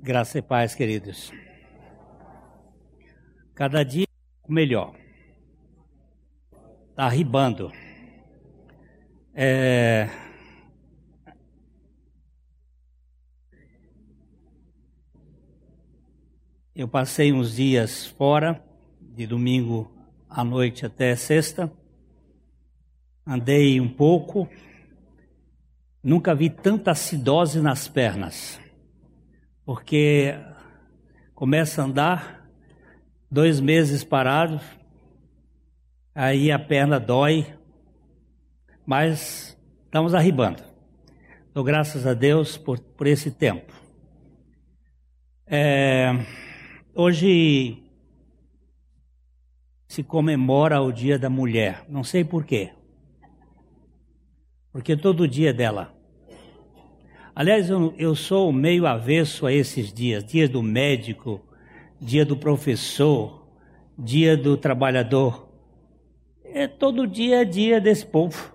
Graça e paz, queridos. Cada dia melhor. Está ribando. É... Eu passei uns dias fora, de domingo à noite até sexta. Andei um pouco. Nunca vi tanta acidose nas pernas porque começa a andar, dois meses parado, aí a perna dói, mas estamos arribando. Então, graças a Deus por, por esse tempo. É, hoje se comemora o Dia da Mulher, não sei por quê. Porque todo dia é dela. Aliás, eu, eu sou meio avesso a esses dias dias do médico, dia do professor, dia do trabalhador. É todo dia é dia desse povo.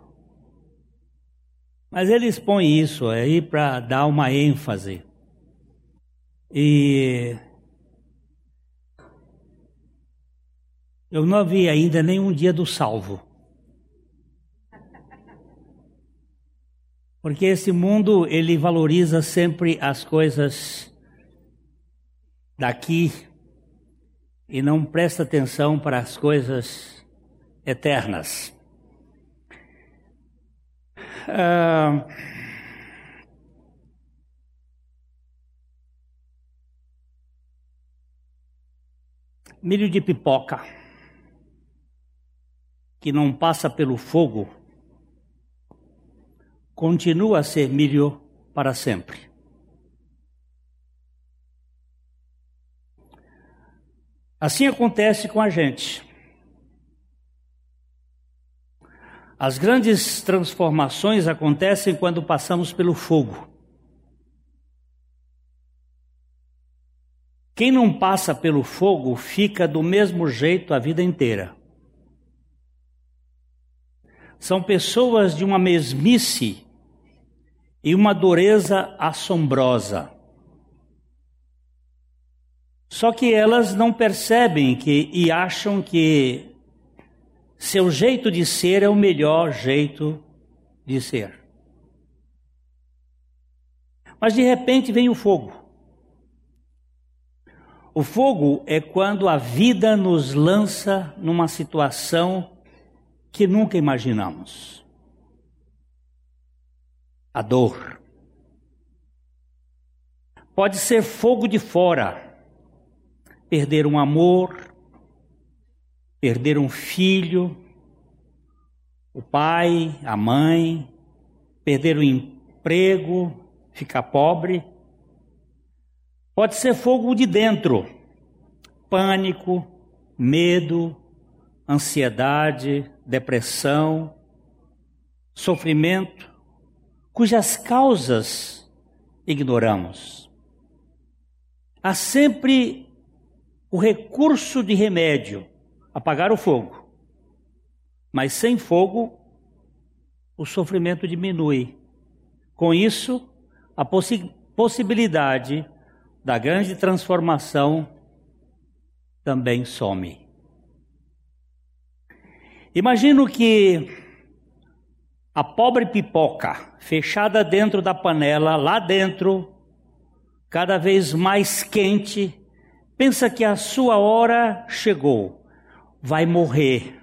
Mas eles põem isso aí para dar uma ênfase. E eu não vi ainda nenhum dia do salvo. Porque esse mundo, ele valoriza sempre as coisas daqui e não presta atenção para as coisas eternas. Ah, milho de pipoca que não passa pelo fogo continua a ser milho para sempre. Assim acontece com a gente. As grandes transformações acontecem quando passamos pelo fogo. Quem não passa pelo fogo fica do mesmo jeito a vida inteira. São pessoas de uma mesmice e uma dureza assombrosa. Só que elas não percebem que e acham que seu jeito de ser é o melhor jeito de ser. Mas de repente vem o fogo. O fogo é quando a vida nos lança numa situação que nunca imaginamos. A dor. Pode ser fogo de fora, perder um amor, perder um filho, o pai, a mãe, perder o emprego, ficar pobre. Pode ser fogo de dentro, pânico, medo, ansiedade, depressão, sofrimento, cujas causas ignoramos. Há sempre o recurso de remédio, apagar o fogo. Mas sem fogo, o sofrimento diminui. Com isso, a possi possibilidade da grande transformação também some. Imagino que a pobre pipoca, fechada dentro da panela, lá dentro, cada vez mais quente, pensa que a sua hora chegou, vai morrer.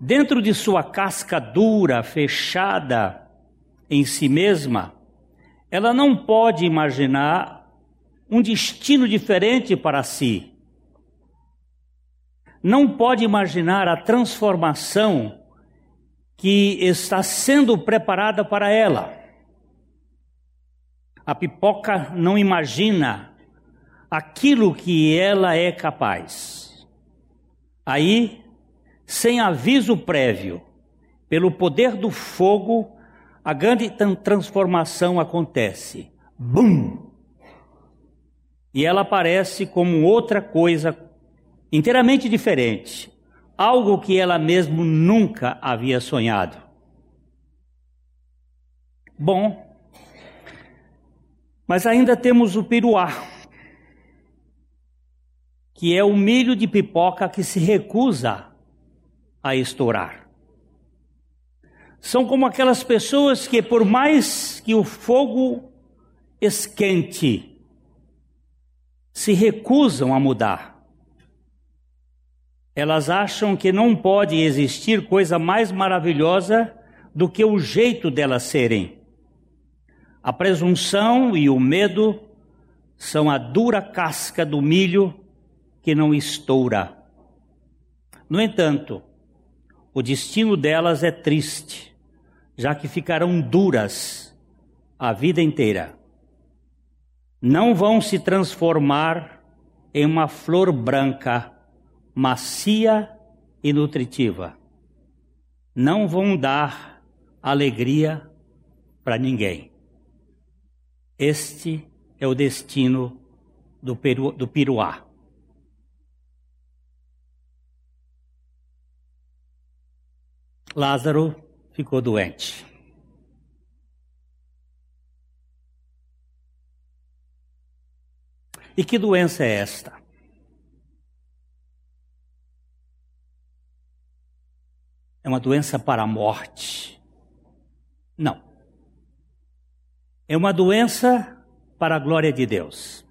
Dentro de sua casca dura, fechada em si mesma, ela não pode imaginar um destino diferente para si não pode imaginar a transformação que está sendo preparada para ela. A pipoca não imagina aquilo que ela é capaz. Aí, sem aviso prévio, pelo poder do fogo, a grande transformação acontece. Bum! E ela aparece como outra coisa inteiramente diferente, algo que ela mesma nunca havia sonhado. Bom, Mas ainda temos o piruá, que é o milho de pipoca que se recusa a estourar. São como aquelas pessoas que, por mais que o fogo esquente, se recusam a mudar. Elas acham que não pode existir coisa mais maravilhosa do que o jeito delas serem. A presunção e o medo são a dura casca do milho que não estoura. No entanto, o destino delas é triste, já que ficarão duras a vida inteira. Não vão se transformar em uma flor branca, macia e nutritiva. Não vão dar alegria para ninguém. Este é o destino do, peru, do piruá. Lázaro ficou doente. E que doença é esta? É uma doença para a morte. Não. É uma doença para a glória de Deus.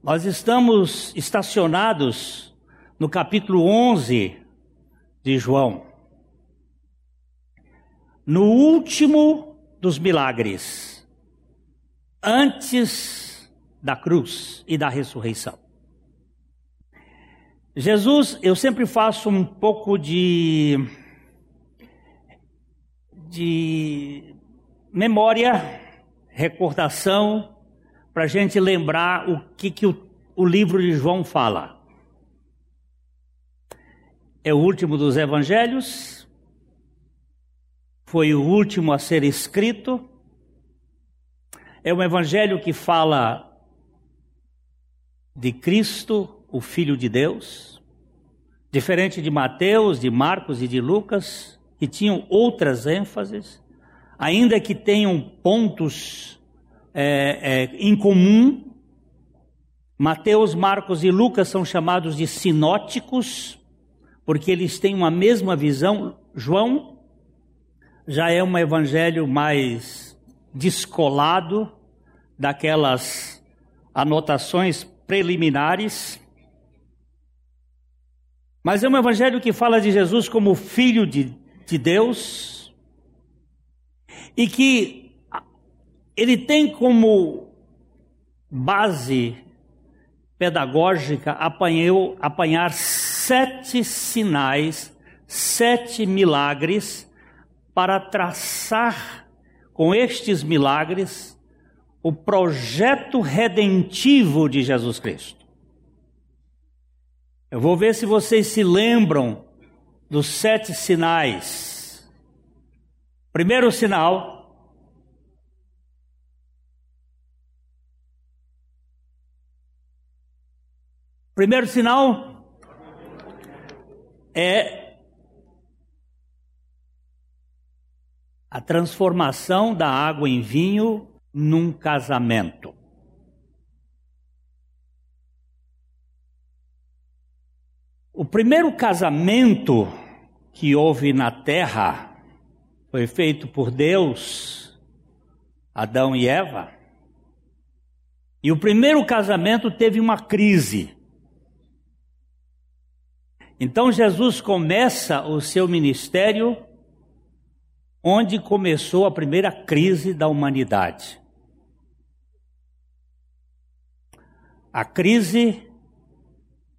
Nós estamos estacionados no capítulo 11 de João. No último dos milagres, antes da cruz e da ressurreição. Jesus, eu sempre faço um pouco de de memória, recordação, para a gente lembrar o que, que o, o livro de João fala é o último dos evangelhos, foi o último a ser escrito. É um evangelho que fala de Cristo, o Filho de Deus, diferente de Mateus, de Marcos e de Lucas, que tinham outras ênfases, ainda que tenham pontos é, é, em comum. Mateus, Marcos e Lucas são chamados de sinóticos, porque eles têm uma mesma visão. João já é um evangelho mais descolado daquelas anotações preliminares. Mas é um evangelho que fala de Jesus como filho de, de Deus e que ele tem como base pedagógica apanhou, apanhar sete sinais, sete milagres, para traçar com estes milagres o projeto redentivo de Jesus Cristo. Eu vou ver se vocês se lembram dos sete sinais. Primeiro sinal, Primeiro sinal é a transformação da água em vinho num casamento. O primeiro casamento que houve na terra foi feito por Deus, Adão e Eva. E o primeiro casamento teve uma crise. Então Jesus começa o seu ministério onde começou a primeira crise da humanidade. A crise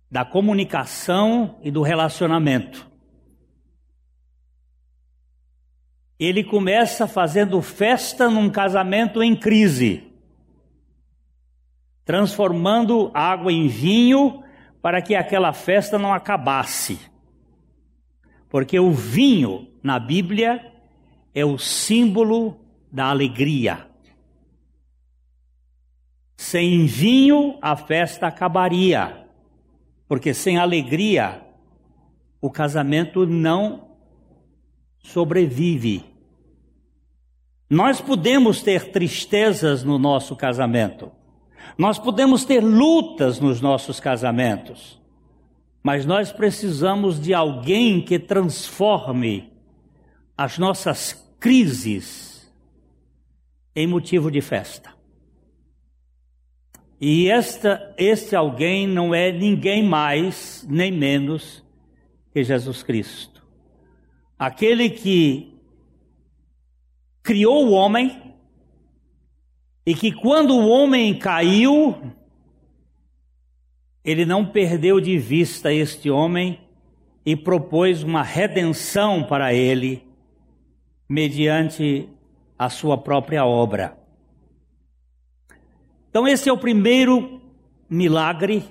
da comunicação e do relacionamento. Ele começa fazendo festa num casamento em crise, transformando água em vinho para que aquela festa não acabasse. Porque o vinho na Bíblia é o símbolo da alegria. Sem vinho a festa acabaria, porque sem alegria o casamento não sobrevive. Nós podemos ter tristezas no nosso casamento. Nós podemos ter lutas nos nossos casamentos. Mas nós precisamos de alguém que transforme as nossas crises em motivo de festa. E esta, este alguém não é ninguém mais nem menos que Jesus Cristo. Aquele que criou o homem e que quando o homem caiu, ele não perdeu de vista este homem e propôs uma redenção para ele mediante a sua própria obra. Então, esse é o primeiro milagre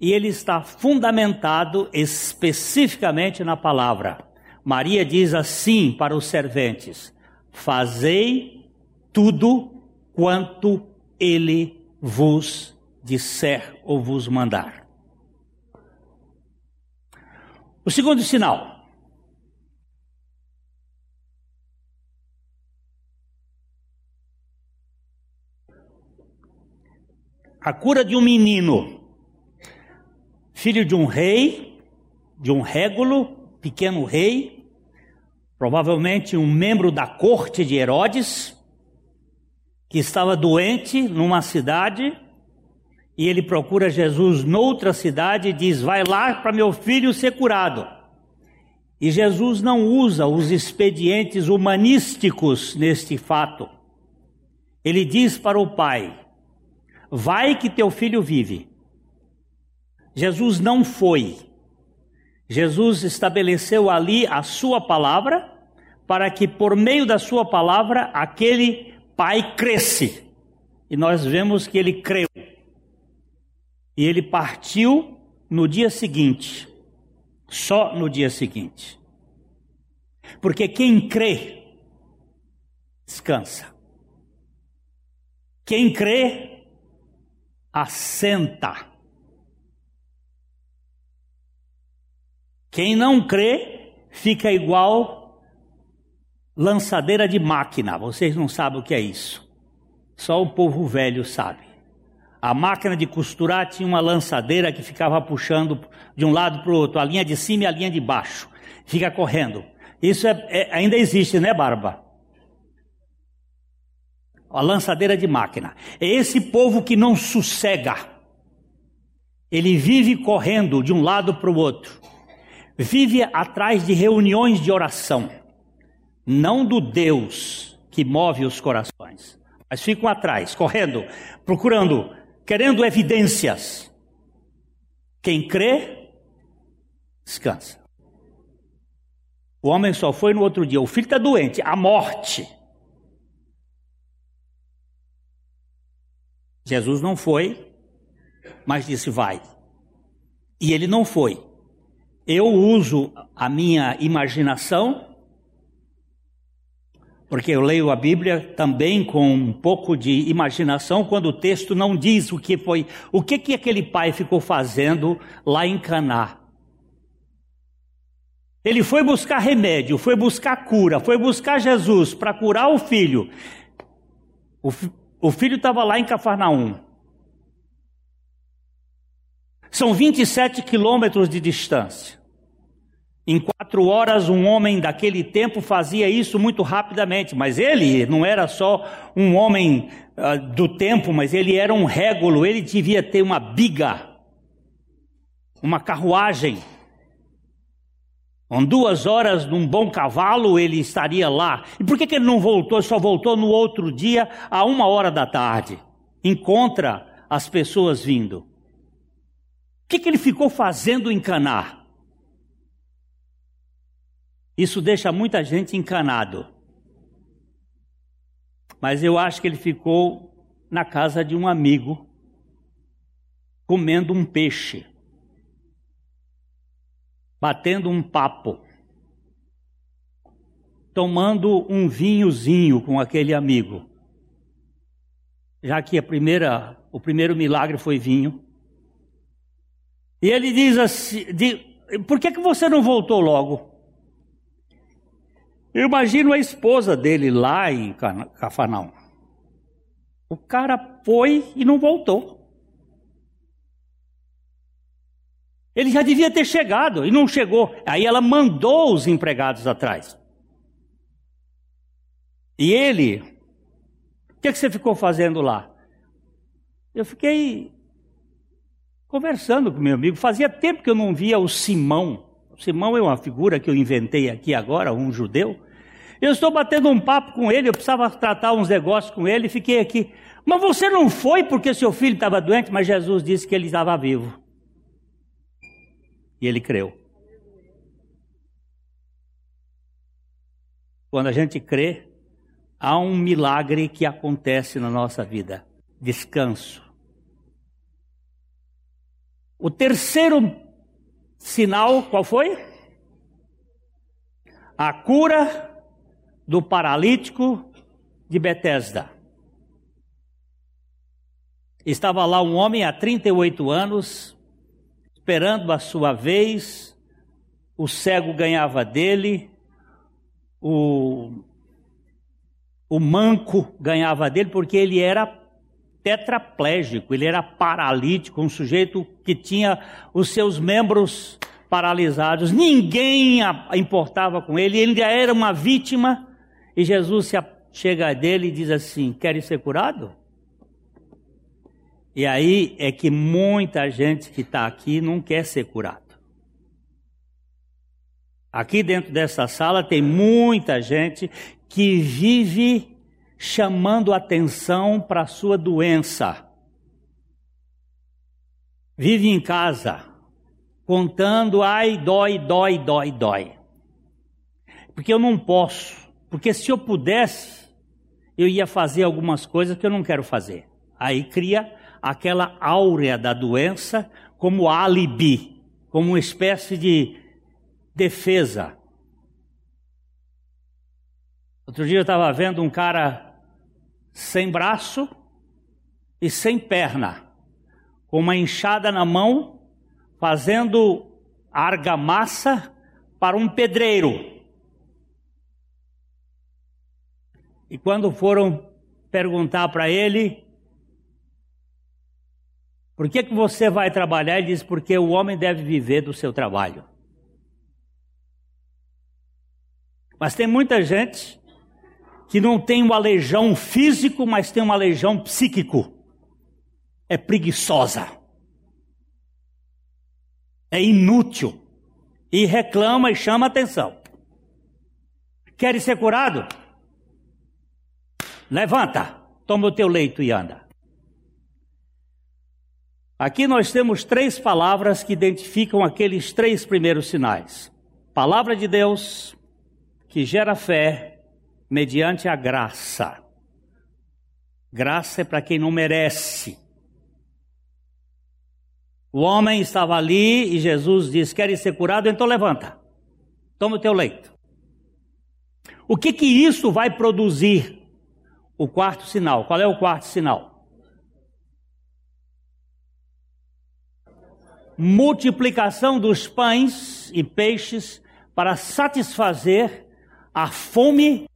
e ele está fundamentado especificamente na palavra. Maria diz assim para os serventes: Fazei tudo quanto ele vos disser ou vos mandar. O segundo sinal. A cura de um menino, filho de um rei, de um régulo, pequeno rei, provavelmente um membro da corte de Herodes, que estava doente numa cidade, e ele procura Jesus noutra cidade e diz: Vai lá para meu filho ser curado. E Jesus não usa os expedientes humanísticos neste fato. Ele diz para o pai: Vai que teu filho vive. Jesus não foi. Jesus estabeleceu ali a sua palavra, para que por meio da sua palavra aquele pai cresce. E nós vemos que ele creu. E ele partiu no dia seguinte. Só no dia seguinte. Porque quem crê, descansa. Quem crê, assenta. Quem não crê fica igual lançadeira de máquina. Vocês não sabem o que é isso. Só o povo velho sabe. A máquina de costurar tinha uma lançadeira que ficava puxando de um lado para o outro, a linha de cima e a linha de baixo. Fica correndo. Isso é, é, ainda existe, né, Barba? A lançadeira de máquina. É esse povo que não sossega. Ele vive correndo de um lado para o outro. Vive atrás de reuniões de oração. Não do Deus que move os corações. Mas ficam atrás, correndo, procurando, querendo evidências. Quem crê, descansa. O homem só foi no outro dia. O filho está doente, a morte. Jesus não foi, mas disse: vai. E ele não foi. Eu uso a minha imaginação, porque eu leio a Bíblia também com um pouco de imaginação, quando o texto não diz o que foi, o que que aquele pai ficou fazendo lá em Caná. Ele foi buscar remédio, foi buscar cura, foi buscar Jesus para curar o filho. O, o filho estava lá em Cafarnaum. São 27 quilômetros de distância. Em quatro horas, um homem daquele tempo fazia isso muito rapidamente, mas ele não era só um homem uh, do tempo, mas ele era um régulo, ele devia ter uma biga, uma carruagem com duas horas num bom cavalo, ele estaria lá. E por que, que ele não voltou? Só voltou no outro dia, a uma hora da tarde. Encontra as pessoas vindo. O que, que ele ficou fazendo em Caná? Isso deixa muita gente encanado. Mas eu acho que ele ficou na casa de um amigo, comendo um peixe batendo um papo, tomando um vinhozinho com aquele amigo. Já que a primeira, o primeiro milagre foi vinho. E ele diz assim: por que, que você não voltou logo? Eu imagino a esposa dele lá em Cafarnaum. O cara foi e não voltou. Ele já devia ter chegado e não chegou. Aí ela mandou os empregados atrás. E ele, o que, é que você ficou fazendo lá? Eu fiquei conversando com meu amigo. Fazia tempo que eu não via o Simão. O Simão é uma figura que eu inventei aqui agora, um judeu. Eu estou batendo um papo com ele, eu precisava tratar uns negócios com ele fiquei aqui. Mas você não foi porque seu filho estava doente, mas Jesus disse que ele estava vivo. E ele creu. Quando a gente crê, há um milagre que acontece na nossa vida: descanso. O terceiro sinal, qual foi? A cura do paralítico de Betesda. Estava lá um homem há 38 anos, esperando a sua vez, o cego ganhava dele, o, o manco ganhava dele, porque ele era tetraplégico, ele era paralítico, um sujeito que tinha os seus membros paralisados, ninguém importava com ele, ele já era uma vítima, e Jesus se chega dele e diz assim: Quer ser curado? E aí é que muita gente que está aqui não quer ser curado. Aqui dentro dessa sala tem muita gente que vive chamando atenção para a sua doença. Vive em casa, contando, ai, dói, dói, dói, dói. Porque eu não posso. Porque se eu pudesse, eu ia fazer algumas coisas que eu não quero fazer. Aí cria aquela áurea da doença como álibi, como uma espécie de defesa. Outro dia eu estava vendo um cara sem braço e sem perna, com uma enxada na mão, fazendo argamassa para um pedreiro. E quando foram perguntar para ele, por que, que você vai trabalhar? Ele diz: porque o homem deve viver do seu trabalho. Mas tem muita gente que não tem um aleijão físico, mas tem um aleijão psíquico. É preguiçosa. É inútil. E reclama e chama atenção. Quer ser curado? Levanta, toma o teu leito e anda. Aqui nós temos três palavras que identificam aqueles três primeiros sinais: Palavra de Deus, que gera fé mediante a graça. Graça é para quem não merece. O homem estava ali e Jesus disse: Queres ser curado? Então levanta, toma o teu leito. O que que isso vai produzir? O quarto sinal. Qual é o quarto sinal? Multiplicação dos pães e peixes para satisfazer a fome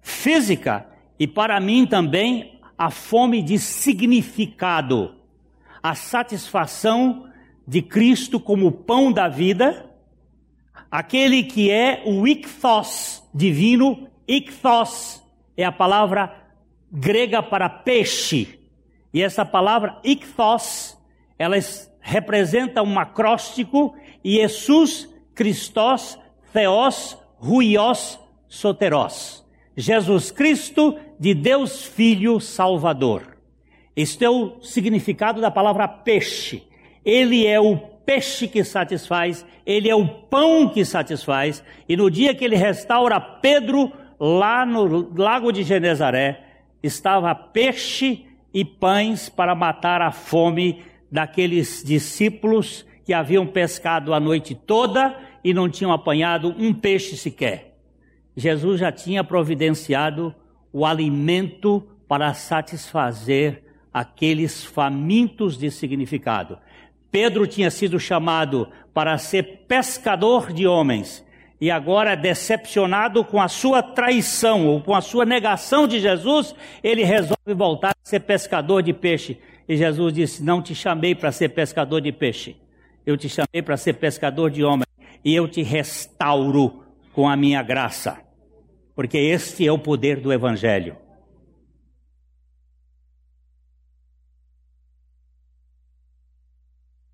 física e para mim também a fome de significado, a satisfação de Cristo como pão da vida, aquele que é o ikthos divino, ikthos é a palavra grega para peixe, e essa palavra ikthos, ela representa um acróstico Jesus Christos Theos Ruios Soteros. Jesus Cristo de Deus Filho Salvador. Este é o significado da palavra peixe. Ele é o peixe que satisfaz, ele é o pão que satisfaz. E no dia que ele restaura Pedro, lá no lago de Genezaré, estava peixe e pães para matar a fome daqueles discípulos que haviam pescado a noite toda e não tinham apanhado um peixe sequer. Jesus já tinha providenciado o alimento para satisfazer aqueles famintos de significado. Pedro tinha sido chamado para ser pescador de homens. e agora decepcionado com a sua traição ou com a sua negação de Jesus, ele resolve voltar a ser pescador de peixe. E Jesus disse: Não te chamei para ser pescador de peixe, eu te chamei para ser pescador de homem, e eu te restauro com a minha graça, porque este é o poder do Evangelho.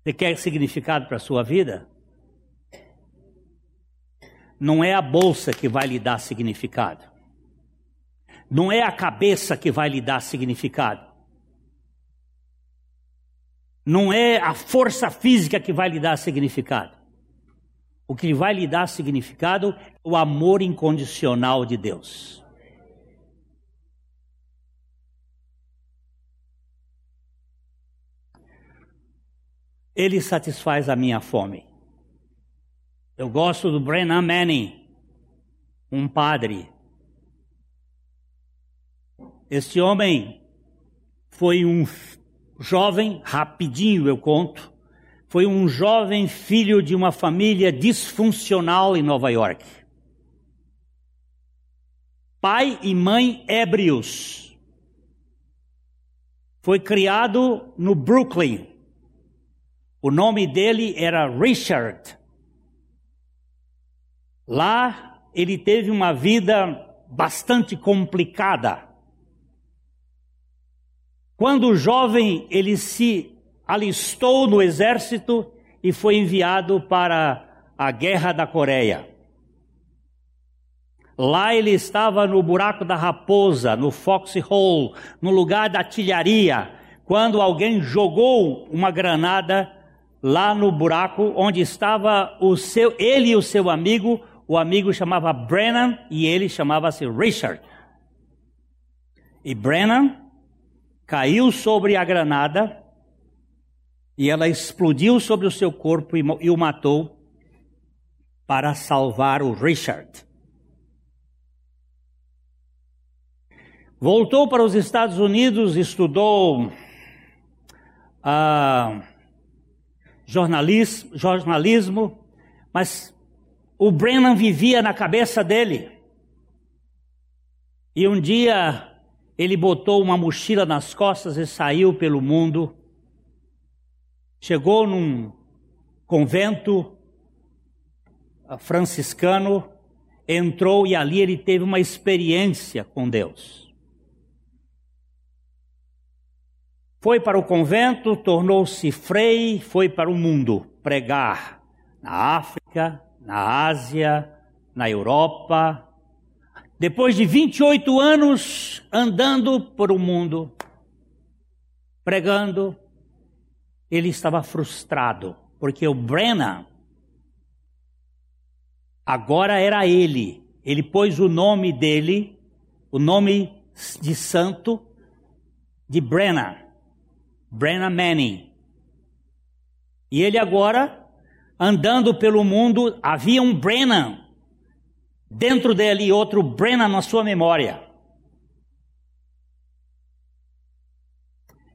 Você quer significado para a sua vida? Não é a bolsa que vai lhe dar significado. Não é a cabeça que vai lhe dar significado. Não é a força física que vai lhe dar significado. O que vai lhe dar significado é o amor incondicional de Deus. Ele satisfaz a minha fome. Eu gosto do Brennan Manning, um padre. Este homem foi um jovem, rapidinho eu conto, foi um jovem filho de uma família disfuncional em Nova York. Pai e mãe ébrios. Foi criado no Brooklyn. O nome dele era Richard. Lá ele teve uma vida bastante complicada. Quando jovem, ele se alistou no exército e foi enviado para a Guerra da Coreia. Lá ele estava no buraco da raposa, no foxhole, no lugar da artilharia, quando alguém jogou uma granada lá no buraco onde estava o seu, ele e o seu amigo o amigo chamava Brennan e ele chamava-se Richard. E Brennan caiu sobre a granada e ela explodiu sobre o seu corpo e, o matou para salvar o Richard. Voltou para os Estados Unidos, estudou uh, jornalismo, jornalismo, mas o Brennan vivia na cabeça dele. E um dia ele botou uma mochila nas costas e saiu pelo mundo. Chegou num convento ah, franciscano, entrou e ali ele teve uma experiência com Deus. Foi para o convento, tornou-se frei, foi para o mundo pregar na África, na Ásia, na Europa. Depois de 28 anos andando por o mundo, pregando, ele estava frustrado, porque o Brennan agora era ele. Ele pôs o nome dele, o nome de santo de Brennan, Brennan Manning. E ele agora andando pelo mundo, havia um Brennan dentro dele outro Brennan na sua memória.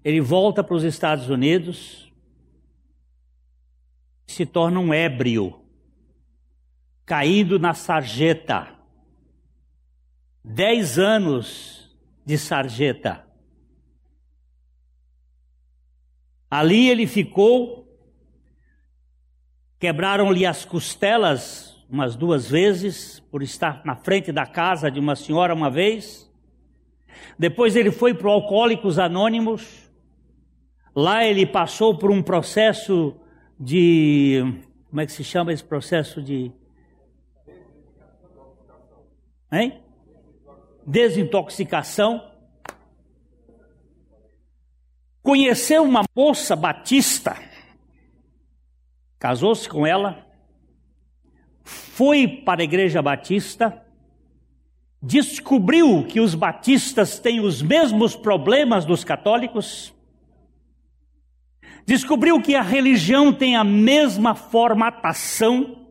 Ele volta para os Estados Unidos, se torna um ébrio, caído na sarjeta. Dez anos de sarjeta. Ali ele ficou Quebraram-lhe as costelas umas duas vezes, por estar na frente da casa de uma senhora uma vez. Depois ele foi para o Alcoólicos Anônimos. Lá ele passou por um processo de. Como é que se chama esse processo de. Hein? Desintoxicação. Conheceu uma moça batista casou-se com ela, foi para a igreja batista, descobriu que os batistas têm os mesmos problemas dos católicos, descobriu que a religião tem a mesma formatação,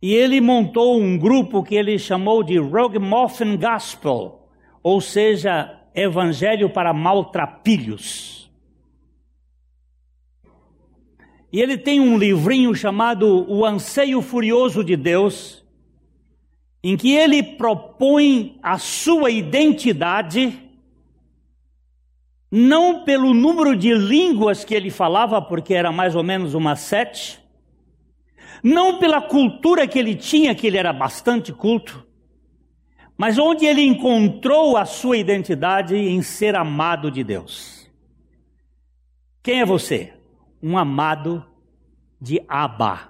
e ele montou um grupo que ele chamou de Rogue Muffin Gospel, ou seja, Evangelho para Maltrapilhos. E ele tem um livrinho chamado O Anseio Furioso de Deus, em que ele propõe a sua identidade, não pelo número de línguas que ele falava, porque era mais ou menos umas sete, não pela cultura que ele tinha, que ele era bastante culto, mas onde ele encontrou a sua identidade em ser amado de Deus. Quem é você? Um amado de Abba.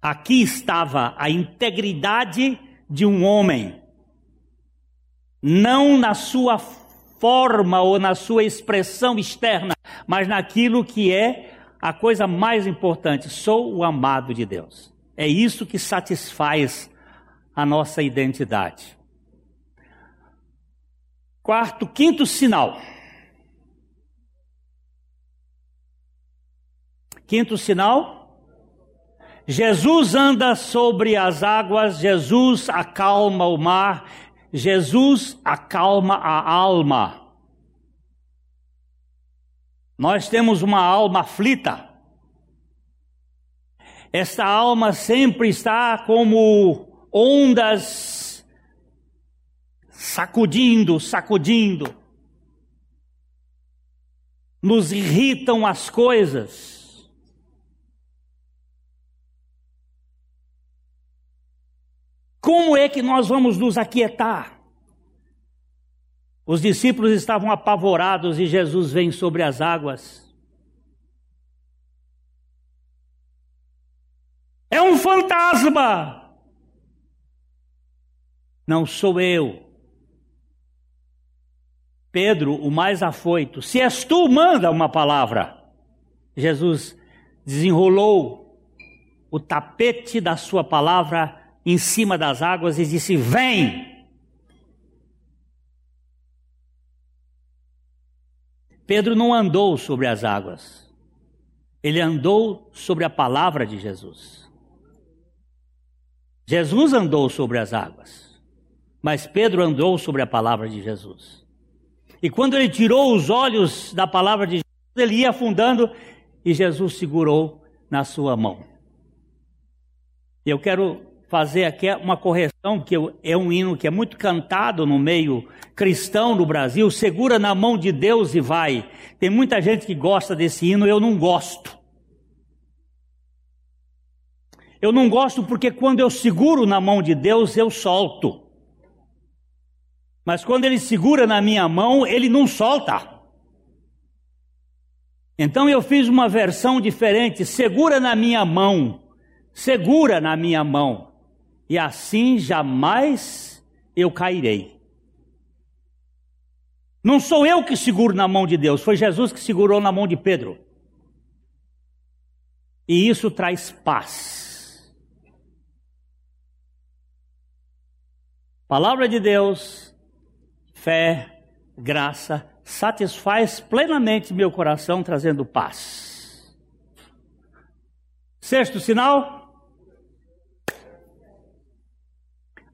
Aqui estava a integridade de um homem, não na sua forma ou na sua expressão externa, mas naquilo que é a coisa mais importante: sou o amado de Deus. É isso que satisfaz a nossa identidade. Quarto, quinto sinal. Quinto sinal. Jesus anda sobre as águas, Jesus acalma o mar, Jesus acalma a alma. Nós temos uma alma aflita. Esta alma sempre está como ondas sacudindo, sacudindo. Nos irritam as coisas. Como é que nós vamos nos aquietar? Os discípulos estavam apavorados e Jesus vem sobre as águas. É um fantasma! Não sou eu. Pedro, o mais afoito, se és tu, manda uma palavra. Jesus desenrolou o tapete da sua palavra em cima das águas e disse: Vem! Pedro não andou sobre as águas, ele andou sobre a palavra de Jesus. Jesus andou sobre as águas, mas Pedro andou sobre a palavra de Jesus. E quando ele tirou os olhos da palavra de Jesus, ele ia afundando e Jesus segurou na sua mão. Eu quero fazer aqui uma correção, que é um hino que é muito cantado no meio cristão no Brasil, segura na mão de Deus e vai. Tem muita gente que gosta desse hino, eu não gosto. Eu não gosto porque quando eu seguro na mão de Deus, eu solto. Mas quando ele segura na minha mão, ele não solta. Então eu fiz uma versão diferente, segura na minha mão, segura na minha mão e assim jamais eu cairei. Não sou eu que seguro na mão de Deus, foi Jesus que segurou na mão de Pedro. E isso traz paz. Palavra de Deus, fé, graça, satisfaz plenamente meu coração, trazendo paz. Sexto sinal,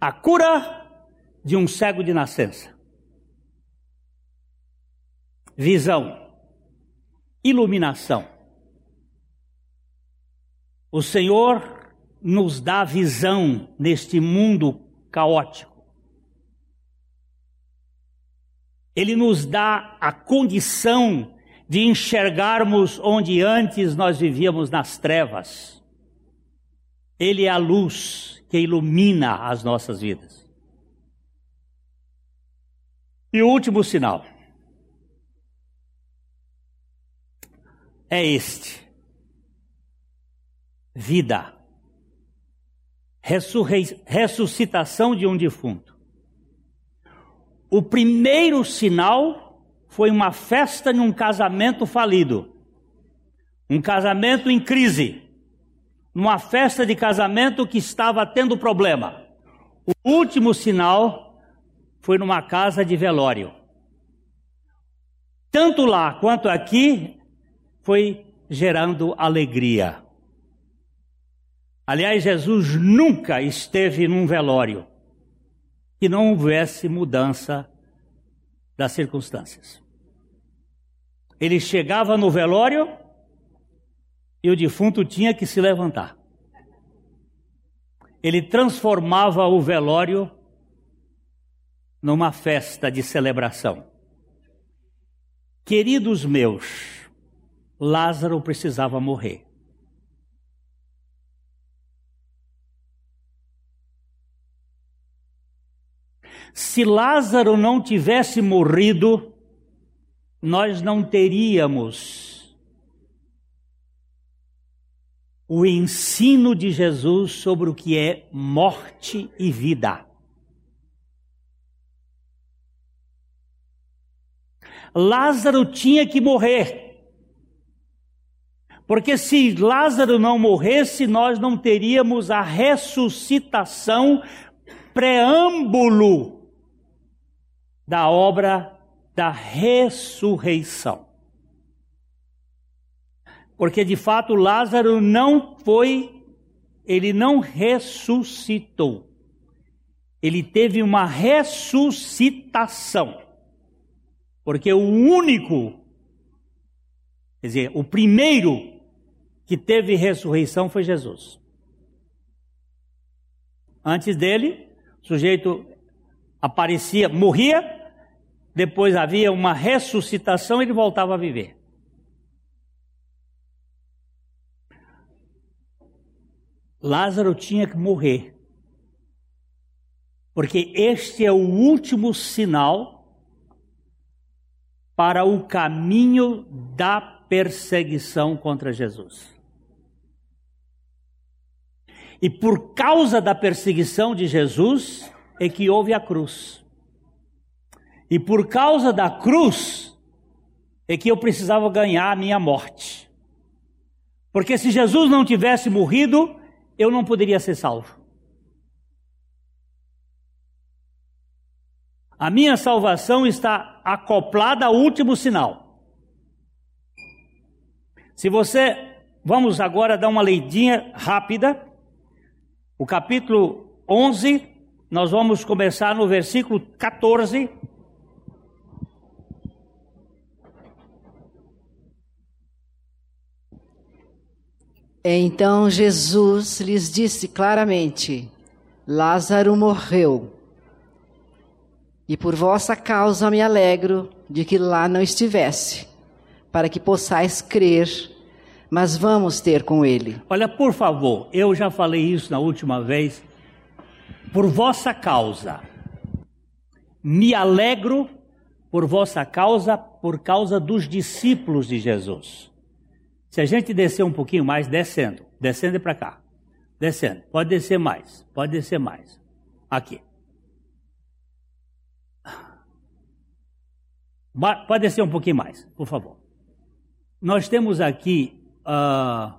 a cura de um cego de nascença. Visão, iluminação. O Senhor nos dá visão neste mundo caótico. Ele nos dá a condição de enxergarmos onde antes nós vivíamos nas trevas. Ele é a luz que ilumina as nossas vidas. E o último sinal. É este: vida, ressuscitação de um defunto. O primeiro sinal foi uma festa em um casamento falido, um casamento em crise numa festa de casamento que estava tendo problema. O último sinal foi numa casa de velório. Tanto lá quanto aqui foi gerando alegria. Aliás, Jesus nunca esteve num velório que não houvesse mudança das circunstâncias. Ele chegava no velório e o defunto tinha que se levantar. Ele transformava o velório numa festa de celebração. Queridos meus, Lázaro precisava morrer. Se Lázaro não tivesse morrido, nós não teríamos o ensino de Jesus sobre o que é morte e vida. Lázaro tinha que morrer. Porque se Lázaro não morresse, nós não teríamos a ressuscitação preâmbulo da obra da ressurreição. Porque de fato Lázaro não foi, ele não ressuscitou. Ele teve uma ressuscitação. Porque o único, quer dizer, o primeiro que teve ressurreição foi Jesus. Antes dele, o sujeito aparecia, morria, depois havia uma ressuscitação e ele voltava a viver. Lázaro tinha que morrer, porque este é o último sinal para o caminho da perseguição contra Jesus. E por causa da perseguição de Jesus é que houve a cruz. E por causa da cruz é que eu precisava ganhar a minha morte. Porque se Jesus não tivesse morrido, eu não poderia ser salvo. A minha salvação está acoplada ao último sinal. Se você, vamos agora dar uma leidinha rápida. O capítulo 11, nós vamos começar no versículo 14. Então Jesus lhes disse claramente: Lázaro morreu. E por vossa causa me alegro de que lá não estivesse, para que possais crer, mas vamos ter com ele. Olha, por favor, eu já falei isso na última vez. Por vossa causa, me alegro por vossa causa, por causa dos discípulos de Jesus. Se a gente descer um pouquinho mais, descendo, descendo para cá, descendo, pode descer mais, pode descer mais. Aqui. Pode descer um pouquinho mais, por favor. Nós temos aqui uh,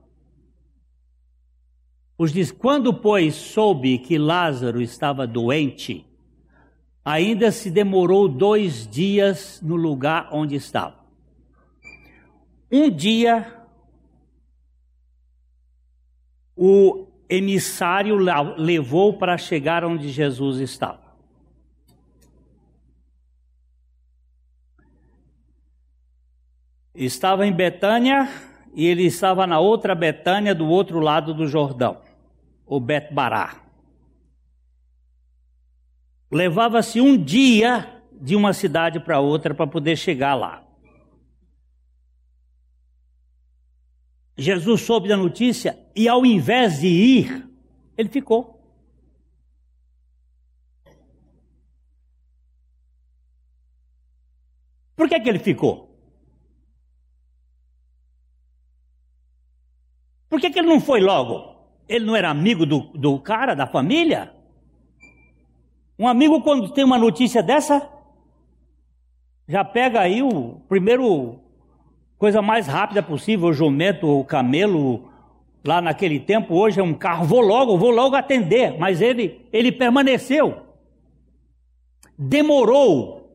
os diz quando pois soube que Lázaro estava doente, ainda se demorou dois dias no lugar onde estava. Um dia o emissário levou para chegar onde Jesus estava. estava em Betânia e ele estava na outra Betânia, do outro lado do Jordão, o Bet-Bará. Levava-se um dia de uma cidade para outra para poder chegar lá. Jesus soube da notícia e, ao invés de ir, ele ficou. Por que, que ele ficou? Por que, que ele não foi logo? Ele não era amigo do, do cara, da família? Um amigo, quando tem uma notícia dessa, já pega aí o primeiro, coisa mais rápida possível, o jumento, o camelo, lá naquele tempo, hoje é um carro, vou logo, vou logo atender, mas ele, ele permaneceu. Demorou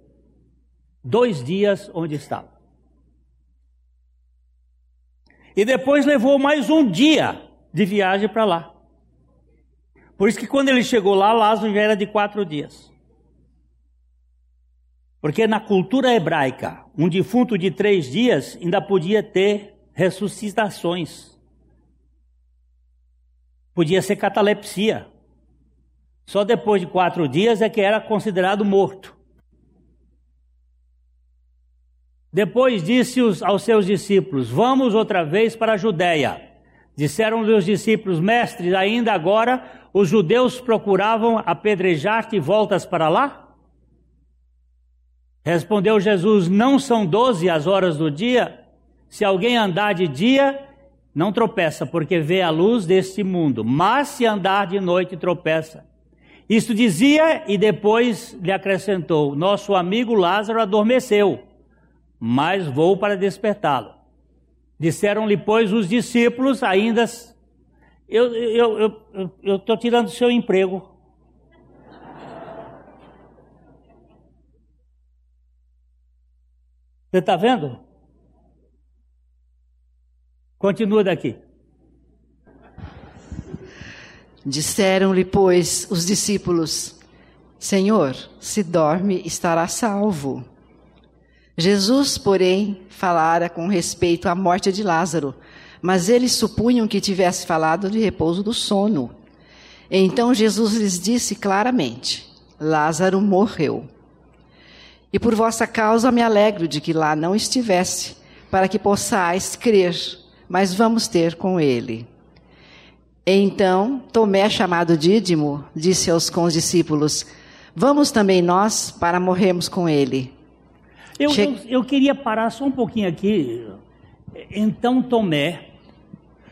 dois dias onde estava. E depois levou mais um dia de viagem para lá. Por isso que quando ele chegou lá, Lázaro já era de quatro dias. Porque na cultura hebraica, um defunto de três dias ainda podia ter ressuscitações. Podia ser catalepsia. Só depois de quatro dias é que era considerado morto. Depois disse aos seus discípulos: Vamos outra vez para a Judéia. Disseram-lhe os discípulos: Mestres, ainda agora os judeus procuravam apedrejar-te voltas para lá? Respondeu Jesus: Não são doze as horas do dia? Se alguém andar de dia, não tropeça, porque vê a luz deste mundo. Mas se andar de noite, tropeça. Isto dizia e depois lhe acrescentou: Nosso amigo Lázaro adormeceu, mas vou para despertá-lo. Disseram-lhe, pois, os discípulos, ainda. Eu estou eu, eu, eu, tirando o seu emprego. Você está vendo? Continua daqui. Disseram-lhe, pois, os discípulos: Senhor, se dorme, estará salvo. Jesus, porém, falara com respeito à morte de Lázaro, mas eles supunham que tivesse falado de repouso do sono. Então Jesus lhes disse claramente: Lázaro morreu. E por vossa causa me alegro de que lá não estivesse, para que possais crer, mas vamos ter com ele. Então Tomé, chamado Dídimo, disse aos condiscípulos: Vamos também nós para morrermos com ele. Eu, che... eu, eu queria parar só um pouquinho aqui. Então Tomé,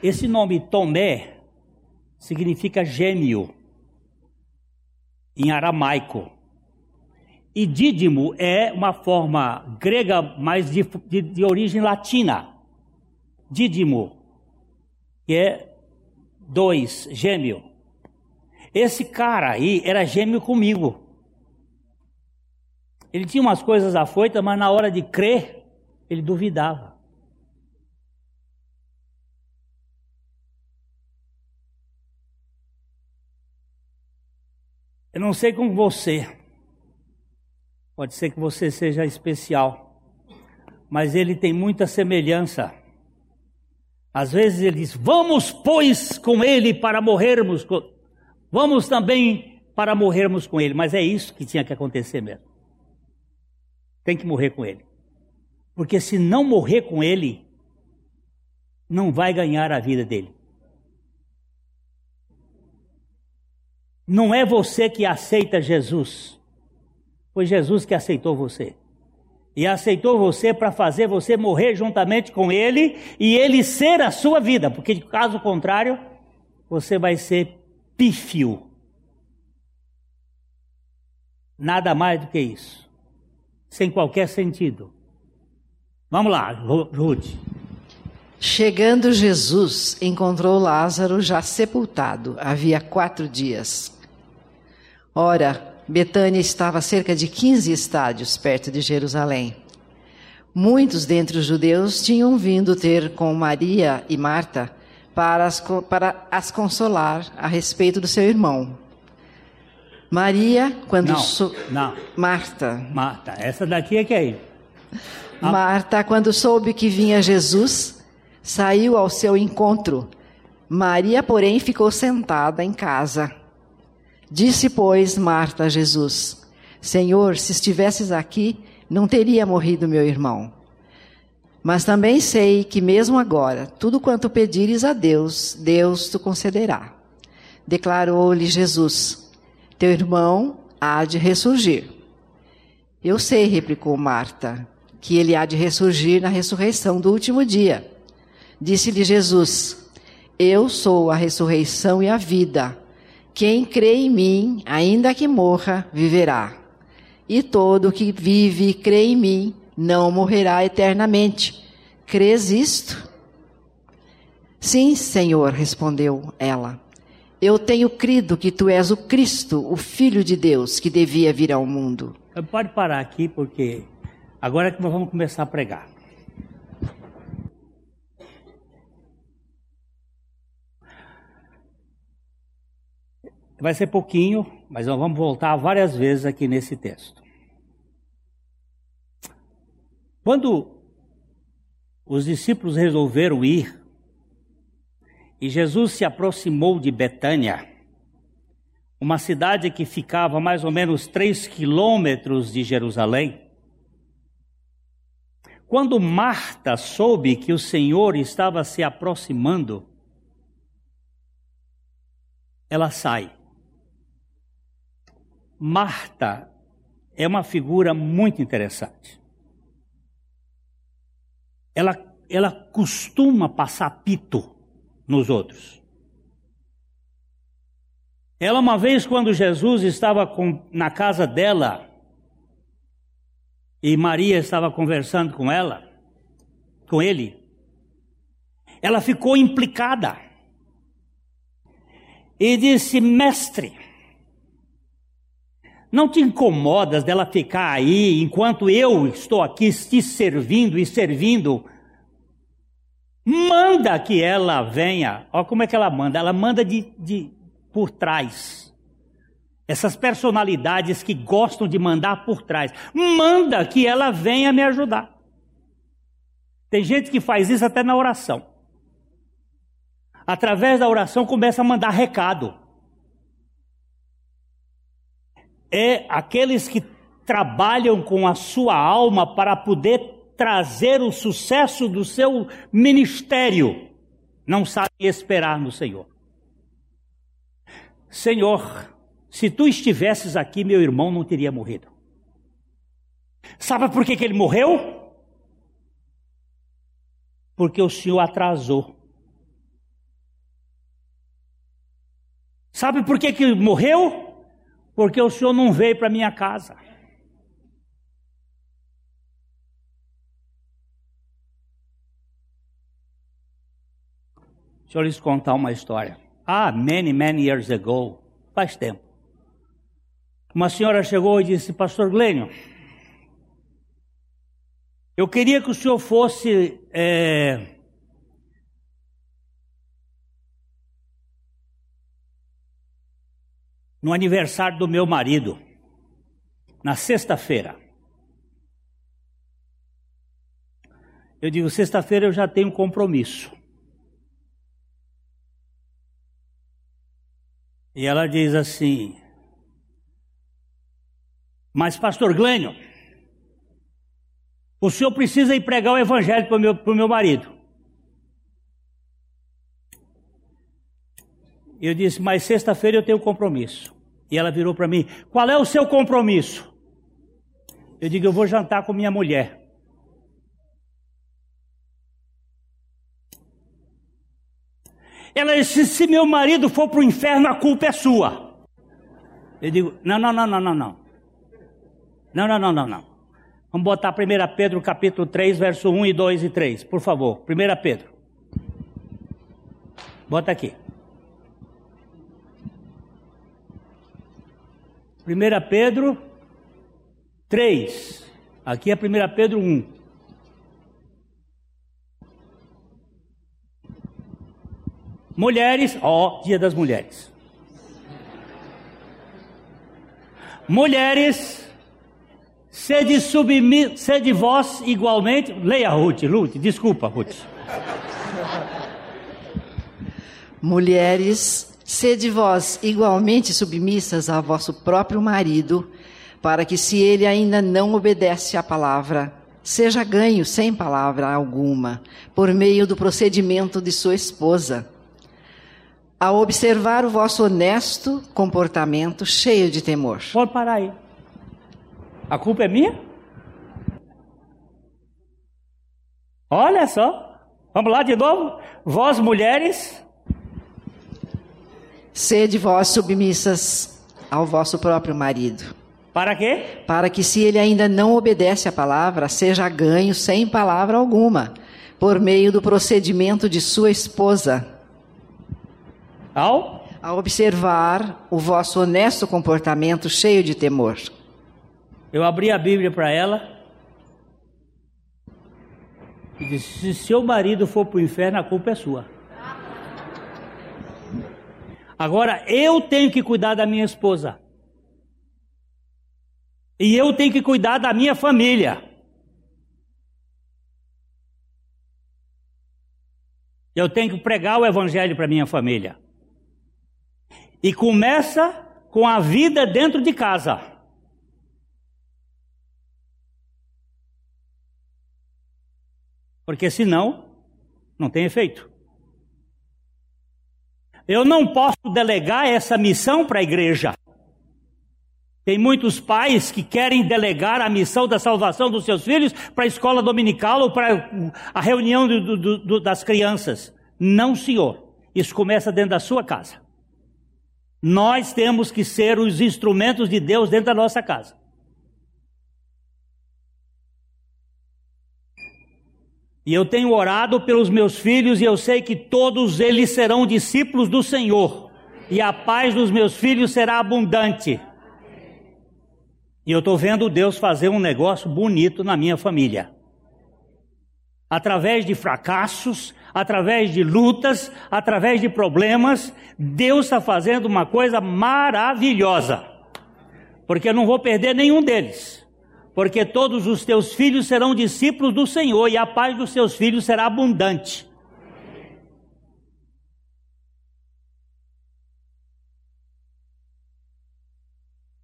esse nome Tomé significa gêmeo em aramaico. E dídimo é uma forma grega, mas de, de, de origem latina. Dídimo, que é dois, gêmeo. Esse cara aí era gêmeo comigo. Ele tinha umas coisas afoitas, mas na hora de crer, ele duvidava. Eu não sei com você. Pode ser que você seja especial, mas ele tem muita semelhança. Às vezes ele diz: Vamos, pois, com ele para morrermos. Vamos também para morrermos com ele. Mas é isso que tinha que acontecer mesmo. Tem que morrer com ele. Porque se não morrer com ele, não vai ganhar a vida dele. Não é você que aceita Jesus. Foi Jesus que aceitou você. E aceitou você para fazer você morrer juntamente com Ele e Ele ser a sua vida, porque caso contrário, você vai ser pífio. Nada mais do que isso. Sem qualquer sentido. Vamos lá, Ruth. Chegando Jesus, encontrou Lázaro já sepultado, havia quatro dias. Ora, Betânia estava a cerca de 15 estádios perto de Jerusalém. Muitos dentre os judeus tinham vindo ter com Maria e Marta para as, para as consolar a respeito do seu irmão. Maria, quando. Não, so... não. Marta. Marta, essa daqui é que é Ah. Marta, quando soube que vinha Jesus, saiu ao seu encontro. Maria, porém, ficou sentada em casa. Disse, pois, Marta a Jesus: Senhor, se estivesses aqui, não teria morrido meu irmão. Mas também sei que, mesmo agora, tudo quanto pedires a Deus, Deus te concederá. Declarou-lhe Jesus: Teu irmão há de ressurgir. Eu sei, replicou Marta, que ele há de ressurgir na ressurreição do último dia. Disse-lhe Jesus: Eu sou a ressurreição e a vida. Quem crê em mim, ainda que morra, viverá. E todo que vive e crê em mim, não morrerá eternamente. Crês isto? Sim, Senhor, respondeu ela. Eu tenho crido que tu és o Cristo, o Filho de Deus, que devia vir ao mundo. Pode parar aqui, porque agora é que nós vamos começar a pregar. Vai ser pouquinho, mas nós vamos voltar várias vezes aqui nesse texto. Quando os discípulos resolveram ir, E Jesus se aproximou de Betânia, uma cidade que ficava a mais ou menos três quilômetros de Jerusalém. Quando Marta soube que o Senhor estava se aproximando, ela sai. Marta é uma figura muito interessante. Ela, ela costuma passar pito nos outros. Ela, uma vez, quando Jesus estava com, na casa dela, e Maria estava conversando com ela, com ele, ela ficou implicada e disse: Mestre, não te incomodas dela ficar aí enquanto eu estou aqui te servindo e servindo? Manda que ela venha. Olha como é que ela manda. Ela manda de, de por trás. Essas personalidades que gostam de mandar por trás. Manda que ela venha me ajudar. Tem gente que faz isso até na oração. Através da oração começa a mandar recado é aqueles que trabalham com a sua alma para poder trazer o sucesso do seu ministério, não sabem esperar no Senhor. Senhor, se tu estivesses aqui, meu irmão não teria morrido. Sabe por que, que ele morreu? Porque o Senhor atrasou. Sabe por que, que morreu? Porque o senhor não veio para minha casa. Deixa eu lhes contar uma história. Ah, many, many years ago, faz tempo. Uma senhora chegou e disse, Pastor Glênio, eu queria que o senhor fosse é, no aniversário do meu marido, na sexta-feira. Eu digo, sexta-feira eu já tenho compromisso. E ela diz assim: Mas, pastor Glênio, o senhor precisa ir pregar o evangelho para o meu, meu marido. Eu disse, mas sexta-feira eu tenho compromisso. E ela virou para mim: Qual é o seu compromisso? Eu digo: Eu vou jantar com minha mulher. Ela disse: Se meu marido for para o inferno, a culpa é sua. Eu digo: Não, não, não, não, não, não. Não, não, não, não, não. Vamos botar 1 Pedro capítulo 3, verso 1 e 2 e 3, por favor. 1 Pedro. Bota aqui. 1 Pedro 3. Aqui é 1 Pedro 1. Mulheres, ó, dia das mulheres. Mulheres, sede, submi, sede vós igualmente. Leia, Ruth, Ruth, desculpa, Ruth. Mulheres, Sede vós igualmente submissas a vosso próprio marido, para que, se ele ainda não obedece à palavra, seja ganho sem palavra alguma, por meio do procedimento de sua esposa. Ao observar o vosso honesto comportamento cheio de temor. Pode parar aí. A culpa é minha? Olha só. Vamos lá de novo. Vós, mulheres, Sede vós submissas ao vosso próprio marido. Para quê? Para que, se ele ainda não obedece à palavra, seja ganho sem palavra alguma, por meio do procedimento de sua esposa. Ao? A observar o vosso honesto comportamento cheio de temor. Eu abri a Bíblia para ela e disse: se seu marido for para o inferno, a culpa é sua. Agora eu tenho que cuidar da minha esposa. E eu tenho que cuidar da minha família. Eu tenho que pregar o evangelho para minha família. E começa com a vida dentro de casa. Porque senão, não tem efeito. Eu não posso delegar essa missão para a igreja. Tem muitos pais que querem delegar a missão da salvação dos seus filhos para a escola dominical ou para a reunião do, do, do, das crianças. Não, senhor. Isso começa dentro da sua casa. Nós temos que ser os instrumentos de Deus dentro da nossa casa. E eu tenho orado pelos meus filhos e eu sei que todos eles serão discípulos do Senhor. E a paz dos meus filhos será abundante. E eu estou vendo Deus fazer um negócio bonito na minha família. Através de fracassos, através de lutas, através de problemas, Deus está fazendo uma coisa maravilhosa. Porque eu não vou perder nenhum deles. Porque todos os teus filhos serão discípulos do Senhor e a paz dos seus filhos será abundante.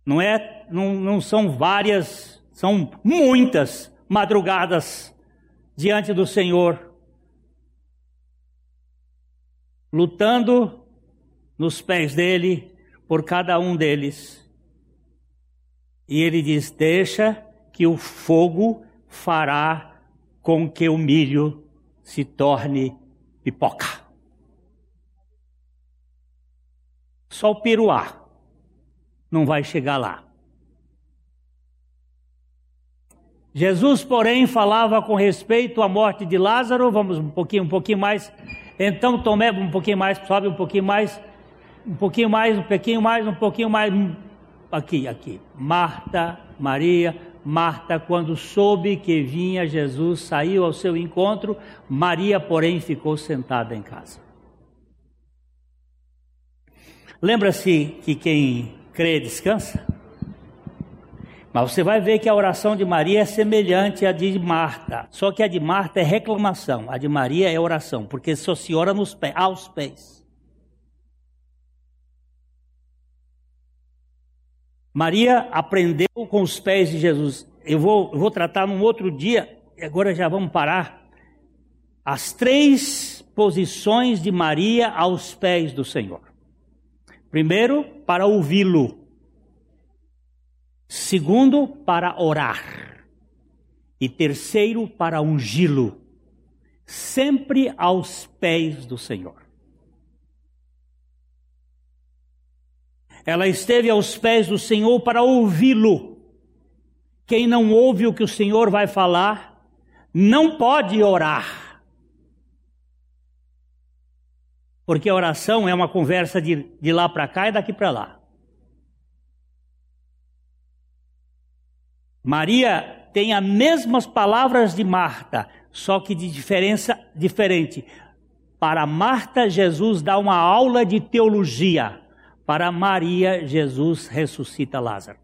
Não é, não, não são várias, são muitas madrugadas diante do Senhor, lutando nos pés dele por cada um deles. E ele diz: Deixa que o fogo fará com que o milho se torne pipoca. Só o piruá não vai chegar lá. Jesus, porém, falava com respeito à morte de Lázaro. Vamos um pouquinho, um pouquinho mais. Então Tomé, um pouquinho mais, sobe um pouquinho mais, um pouquinho mais, um pouquinho mais, um pouquinho mais. Aqui, aqui. Marta, Maria, Marta, quando soube que vinha Jesus, saiu ao seu encontro. Maria, porém, ficou sentada em casa. Lembra-se que quem crê, descansa. Mas você vai ver que a oração de Maria é semelhante à de Marta. Só que a de Marta é reclamação, a de Maria é oração, porque só se ora nos pés, aos pés. Maria aprendeu com os pés de Jesus. Eu vou, eu vou tratar num outro dia, agora já vamos parar. As três posições de Maria aos pés do Senhor. Primeiro, para ouvi-lo. Segundo, para orar. E terceiro, para ungí-lo. Sempre aos pés do Senhor. Ela esteve aos pés do Senhor para ouvi-lo. Quem não ouve o que o Senhor vai falar, não pode orar. Porque a oração é uma conversa de, de lá para cá e daqui para lá. Maria tem as mesmas palavras de Marta, só que de diferença diferente. Para Marta, Jesus dá uma aula de teologia. Para Maria, Jesus ressuscita Lázaro.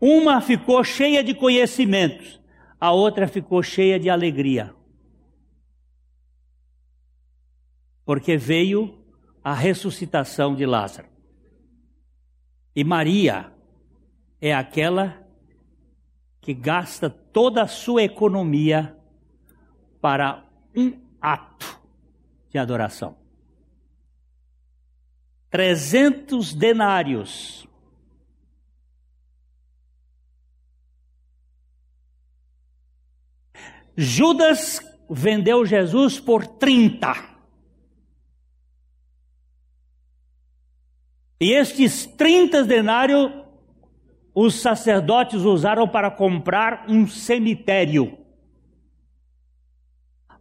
Uma ficou cheia de conhecimentos, a outra ficou cheia de alegria. porque veio a ressuscitação de Lázaro. E Maria é aquela que gasta toda a sua economia para um ato de adoração. Trezentos denários. Judas vendeu Jesus por 30. E estes 30 denários os sacerdotes usaram para comprar um cemitério.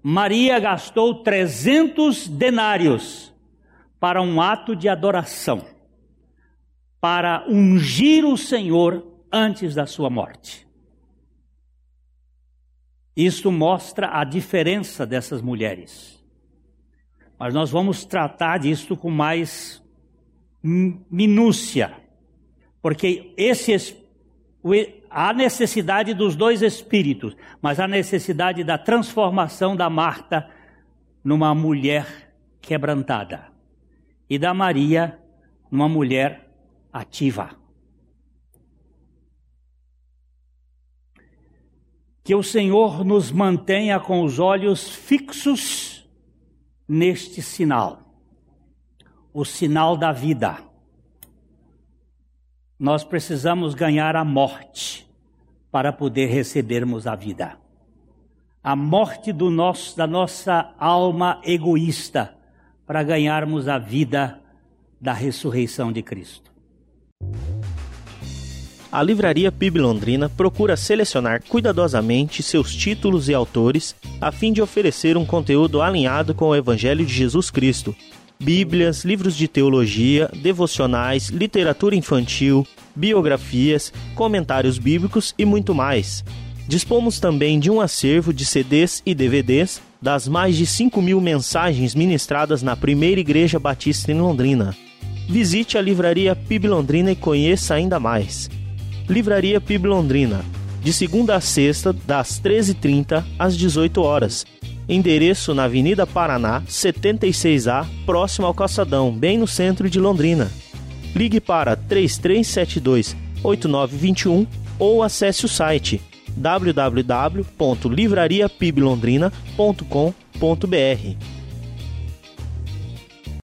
Maria gastou 300 denários para um ato de adoração, para ungir o Senhor antes da sua morte. Isto mostra a diferença dessas mulheres. Mas nós vamos tratar disto com mais minúcia, porque esse há necessidade dos dois espíritos, mas há necessidade da transformação da Marta numa mulher quebrantada e da Maria numa mulher ativa. Que o Senhor nos mantenha com os olhos fixos neste sinal, o sinal da vida. Nós precisamos ganhar a morte para poder recebermos a vida. A morte nosso, da nossa alma egoísta para ganharmos a vida da ressurreição de Cristo. A Livraria PIB Londrina procura selecionar cuidadosamente seus títulos e autores a fim de oferecer um conteúdo alinhado com o Evangelho de Jesus Cristo. Bíblias, livros de teologia, devocionais, literatura infantil, biografias, comentários bíblicos e muito mais. Dispomos também de um acervo de CDs e DVDs das mais de 5 mil mensagens ministradas na primeira Igreja Batista em Londrina. Visite a Livraria PIB Londrina e conheça ainda mais. Livraria PIB Londrina, de segunda a sexta, das 13h30 às 18 horas. Endereço na Avenida Paraná, 76A, próximo ao Calçadão, bem no centro de Londrina. Ligue para 3372 8921 ou acesse o site www.livrariapiblondrina.com.br.